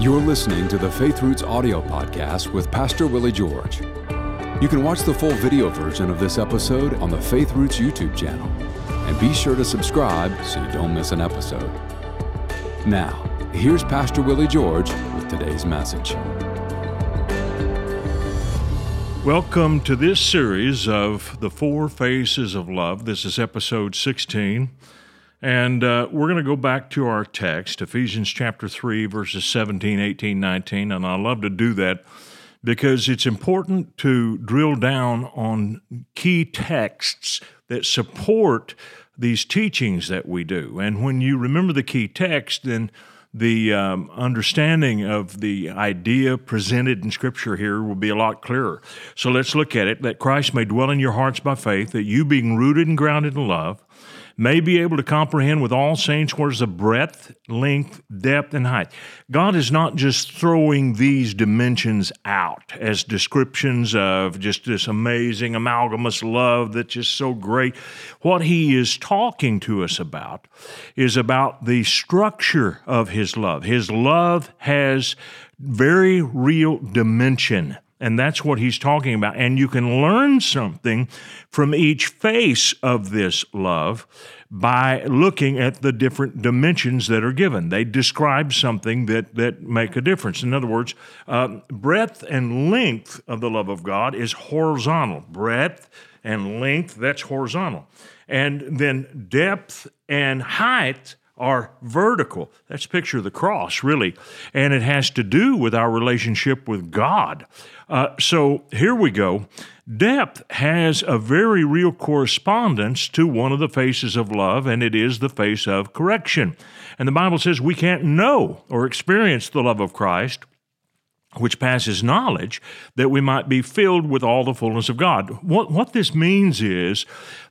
You're listening to the Faith Roots audio podcast with Pastor Willie George. You can watch the full video version of this episode on the Faith Roots YouTube channel. And be sure to subscribe so you don't miss an episode. Now, here's Pastor Willie George with today's message. Welcome to this series of The Four Faces of Love. This is episode 16. And uh, we're going to go back to our text, Ephesians chapter 3, verses 17, 18, 19. And I love to do that because it's important to drill down on key texts that support these teachings that we do. And when you remember the key text, then the um, understanding of the idea presented in Scripture here will be a lot clearer. So let's look at it that Christ may dwell in your hearts by faith, that you being rooted and grounded in love, may be able to comprehend with all saints is of breadth, length, depth, and height. God is not just throwing these dimensions out as descriptions of just this amazing amalgamous love that's just so great. What He is talking to us about is about the structure of His love. His love has very real dimension. And that's what he's talking about. And you can learn something from each face of this love by looking at the different dimensions that are given. They describe something that, that make a difference. In other words, um, breadth and length of the love of God is horizontal. Breadth and length, that's horizontal. And then depth and height are vertical. That's a picture of the cross, really. And it has to do with our relationship with God. Uh, so here we go. Depth has a very real correspondence to one of the faces of love, and it is the face of correction. And the Bible says we can't know or experience the love of Christ which passes knowledge, that we might be filled with all the fullness of God. What, what this means is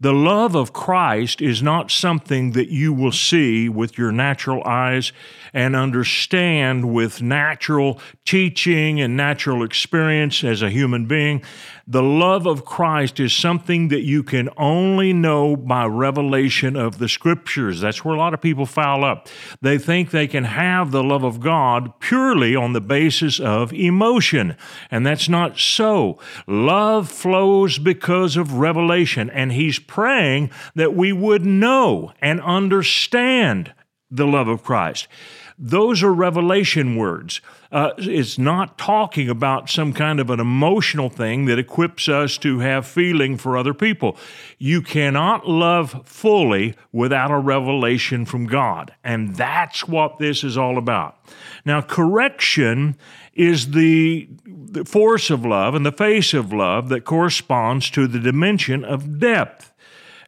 the love of Christ is not something that you will see with your natural eyes and understand with natural teaching and natural experience as a human being. The love of Christ is something that you can only know by revelation of the scriptures. That's where a lot of people foul up. They think they can have the love of God purely on the basis of emotion, and that's not so. Love flows because of revelation, and He's praying that we would know and understand the love of Christ. Those are revelation words. Uh, it's not talking about some kind of an emotional thing that equips us to have feeling for other people. You cannot love fully without a revelation from God. And that's what this is all about. Now, correction is the, the force of love and the face of love that corresponds to the dimension of depth.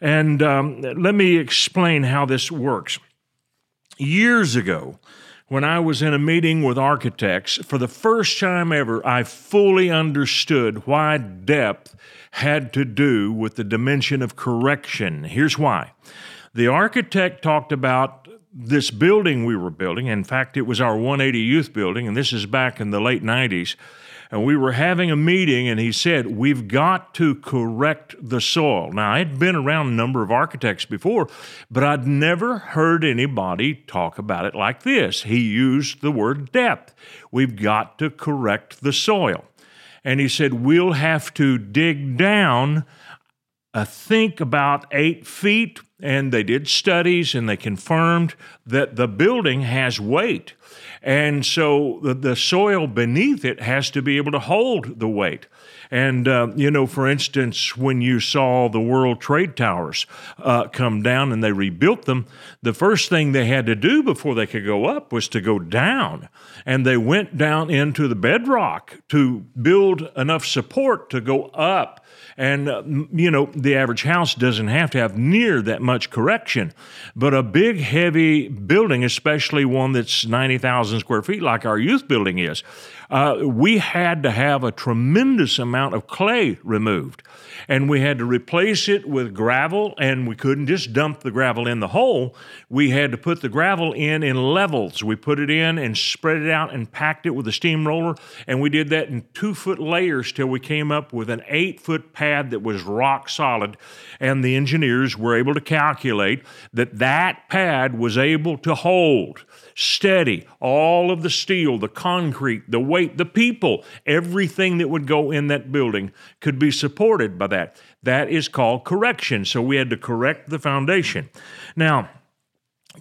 And um, let me explain how this works. Years ago, when I was in a meeting with architects, for the first time ever, I fully understood why depth had to do with the dimension of correction. Here's why. The architect talked about this building we were building. In fact, it was our 180 youth building, and this is back in the late 90s and we were having a meeting, and he said, We've got to correct the soil. Now, I had been around a number of architects before, but I'd never heard anybody talk about it like this. He used the word depth. We've got to correct the soil. And he said, We'll have to dig down, I think about eight feet. And they did studies and they confirmed that the building has weight. And so the, the soil beneath it has to be able to hold the weight. And, uh, you know, for instance, when you saw the World Trade Towers uh, come down and they rebuilt them, the first thing they had to do before they could go up was to go down. And they went down into the bedrock to build enough support to go up and, uh, you know, the average house doesn't have to have near that much correction. But a big, heavy building, especially one that's 90,000 square feet, like our youth building is, uh, we had to have a tremendous amount of clay removed. And we had to replace it with gravel, and we couldn't just dump the gravel in the hole. We had to put the gravel in in levels. We put it in and spread it out and packed it with a steamroller, and we did that in two foot layers till we came up with an eight foot pad that was rock solid. And the engineers were able to calculate that that pad was able to hold steady all of the steel, the concrete, the weight, the people, everything that would go in that building could be supported by that. That is called correction. So we had to correct the foundation. Now,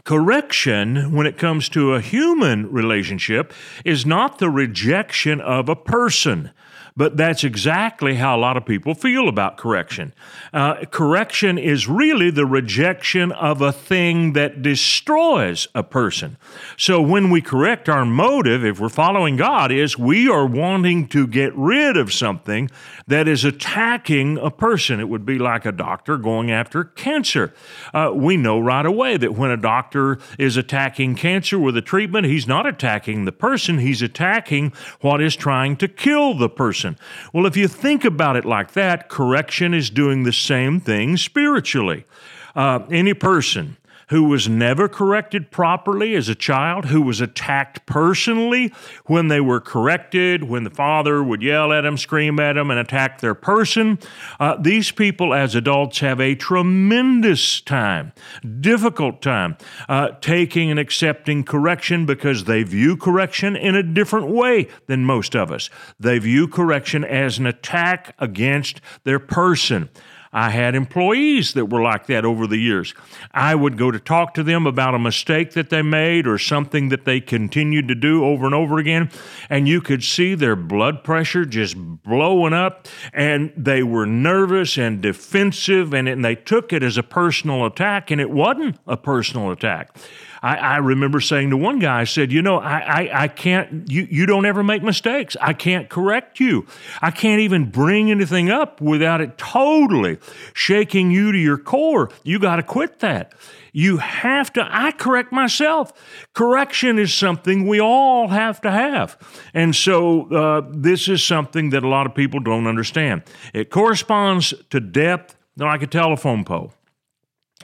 Correction, when it comes to a human relationship, is not the rejection of a person. But that's exactly how a lot of people feel about correction. Uh, correction is really the rejection of a thing that destroys a person. So when we correct, our motive, if we're following God, is we are wanting to get rid of something that is attacking a person. It would be like a doctor going after cancer. Uh, we know right away that when a doctor is attacking cancer with a treatment, he's not attacking the person, he's attacking what is trying to kill the person person. Well, if you think about it like that, correction is doing the same thing spiritually. Uh, any person who was never corrected properly as a child, who was attacked personally when they were corrected, when the father would yell at them, scream at them, and attack their person. Uh, these people, as adults, have a tremendous time, difficult time, uh, taking and accepting correction because they view correction in a different way than most of us. They view correction as an attack against their person. I had employees that were like that over the years. I would go to talk to them about a mistake that they made or something that they continued to do over and over again, and you could see their blood pressure just blowing up, and they were nervous and defensive, and, and they took it as a personal attack, and it wasn't a personal attack. I, I remember saying to one guy, I said, You know, I, I, I can't, you, you don't ever make mistakes. I can't correct you. I can't even bring anything up without it totally shaking you to your core. You got to quit that. You have to, I correct myself. Correction is something we all have to have. And so uh, this is something that a lot of people don't understand. It corresponds to depth like a telephone pole.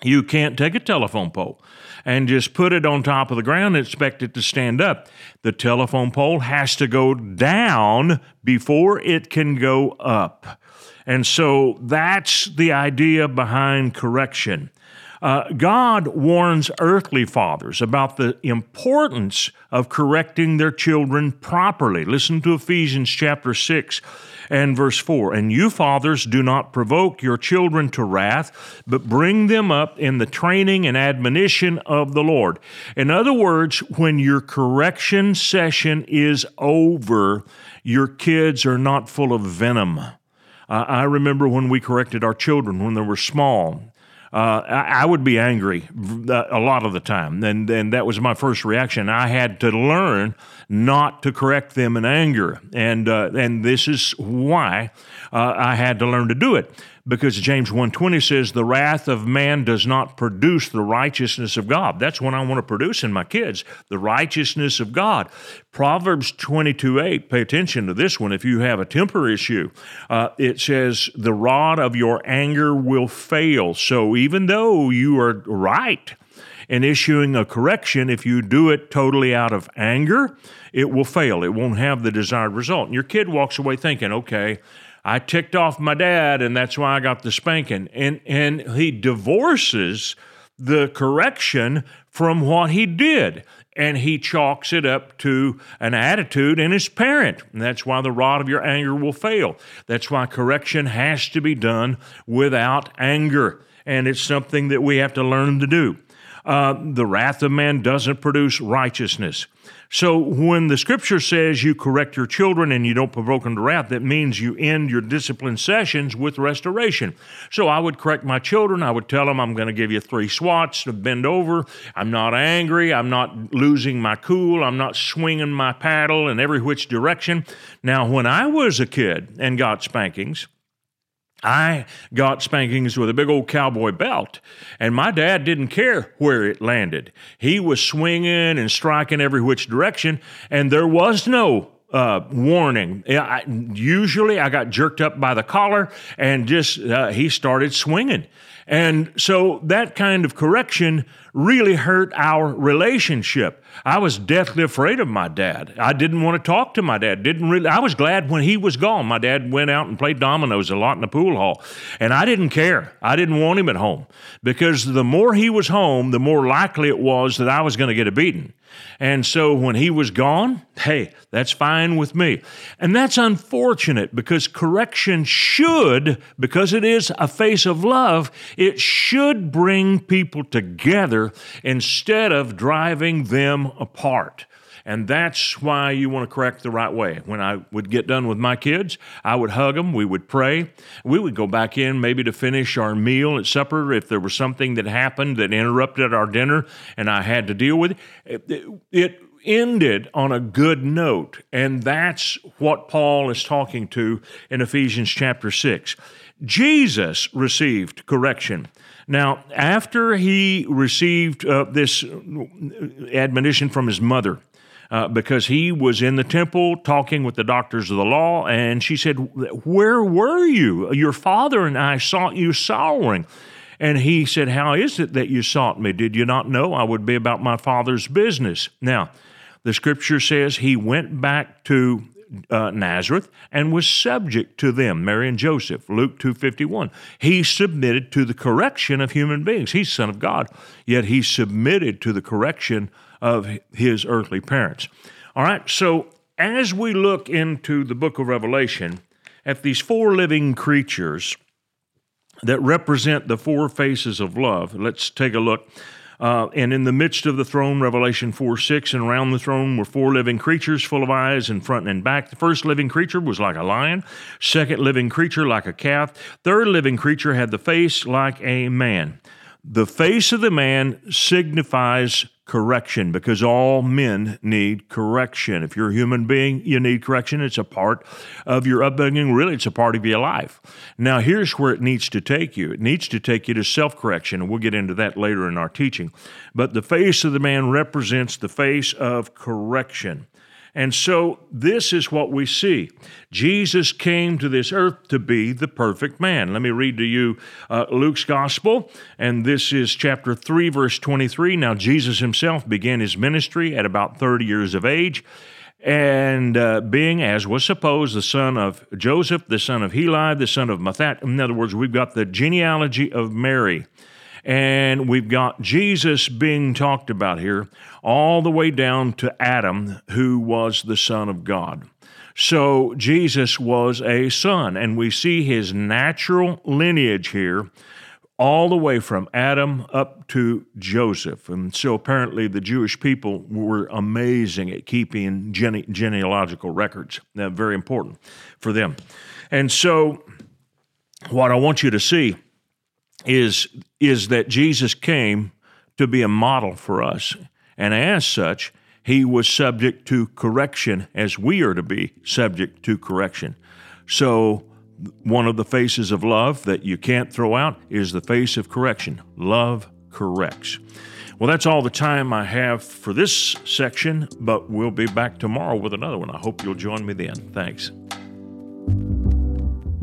You can't take a telephone pole and just put it on top of the ground and expect it to stand up. The telephone pole has to go down before it can go up. And so that's the idea behind correction. Uh, God warns earthly fathers about the importance of correcting their children properly. Listen to Ephesians chapter 6 and verse 4. And you, fathers, do not provoke your children to wrath, but bring them up in the training and admonition of the Lord. In other words, when your correction session is over, your kids are not full of venom. Uh, I remember when we corrected our children when they were small. Uh, I, I, would be angry a lot of the time, and, and that was my first reaction. I had to learn not to correct them in anger. And, uh, and this is why uh, I had to learn to do it. Because James 1.20 says, the wrath of man does not produce the righteousness of God. That's what I want to produce in my kids, the righteousness of God. Proverbs 22.8, pay attention to this one if you have a temper issue. Uh, it says, the rod of your anger will fail. So even though you are right, in issuing a correction, if you do it totally out of anger, it will fail. It won't have the desired result. And your kid walks away thinking, okay, I ticked off my dad and that's why I got the spanking. And, and he divorces the correction from what he did. And he chalks it up to an attitude in his parent. And that's why the rod of your anger will fail. That's why correction has to be done without anger. And it's something that we have to learn to do uh, the wrath of man doesn't produce righteousness. So when the scripture says you correct your children and you don't provoke them to wrath, that means you end your discipline sessions with restoration. So I would correct my children. I would tell them I'm going to give you three swats to bend over. I'm not angry. I'm not losing my cool. I'm not swinging my paddle in every which direction. Now, when I was a kid and got spankings, I got spankings with a big old cowboy belt, and my dad didn't care where it landed. He was swinging and striking every which direction, and there was no uh, warning. I, usually, I got jerked up by the collar, and just uh, he started swinging. And so that kind of correction really hurt our relationship. I was deathly afraid of my dad. I didn't want to talk to my dad. Didn't really I was glad when he was gone. My dad went out and played dominoes a lot in the pool hall. And I didn't care. I didn't want him at home because the more he was home, the more likely it was that I was going to get a beating. And so when he was gone, hey, that's fine with me. And that's unfortunate because correction should, because it is a face of love, it should bring people together instead of driving them apart. And that's why you want to correct the right way. When I would get done with my kids, I would hug them, we would pray, we would go back in maybe to finish our meal at supper if there was something that happened that interrupted our dinner and I had to deal with it. It, ended on a good note. And that's what Paul is talking to in Ephesians chapter 6. Jesus received correction. Now, after he received uh, this admonition from his mother, uh, because he was in the temple talking with the doctors of the law. And she said, Where were you? Your father and I sought you sorrowing. And he said, How is it that you sought me? Did you not know I would be about my father's business? Now, the scripture says he went back to uh, Nazareth and was subject to them, Mary and Joseph, Luke 2.51. He submitted to the correction of human beings. He's Son of God, yet he submitted to the correction of his earthly parents. All right, so as we look into the book of Revelation at these four living creatures that represent the four faces of love, let's take a look. Uh, and in the midst of the throne, Revelation 4 6, and around the throne were four living creatures full of eyes in front and back. The first living creature was like a lion, second living creature like a calf, third living creature had the face like a man. The face of the man signifies correction because all men need correction. If you're a human being, you need correction. It's a part of your upbringing. Really, it's a part of your life. Now, here's where it needs to take you it needs to take you to self correction, and we'll get into that later in our teaching. But the face of the man represents the face of correction. And so this is what we see. Jesus came to this earth to be the perfect man. Let me read to you uh, Luke's gospel, and this is chapter 3, verse 23. Now, Jesus himself began his ministry at about 30 years of age. And uh, being, as was supposed, the son of Joseph, the son of Heli, the son of Mathat. In other words, we've got the genealogy of Mary. And we've got Jesus being talked about here, all the way down to Adam, who was the Son of God. So Jesus was a son, and we see his natural lineage here all the way from Adam up to Joseph. And so apparently the Jewish people were amazing at keeping gene- genealogical records. That's very important for them. And so what I want you to see is, is that Jesus came to be a model for us. And as such, he was subject to correction as we are to be subject to correction. So, one of the faces of love that you can't throw out is the face of correction. Love corrects. Well, that's all the time I have for this section, but we'll be back tomorrow with another one. I hope you'll join me then. Thanks.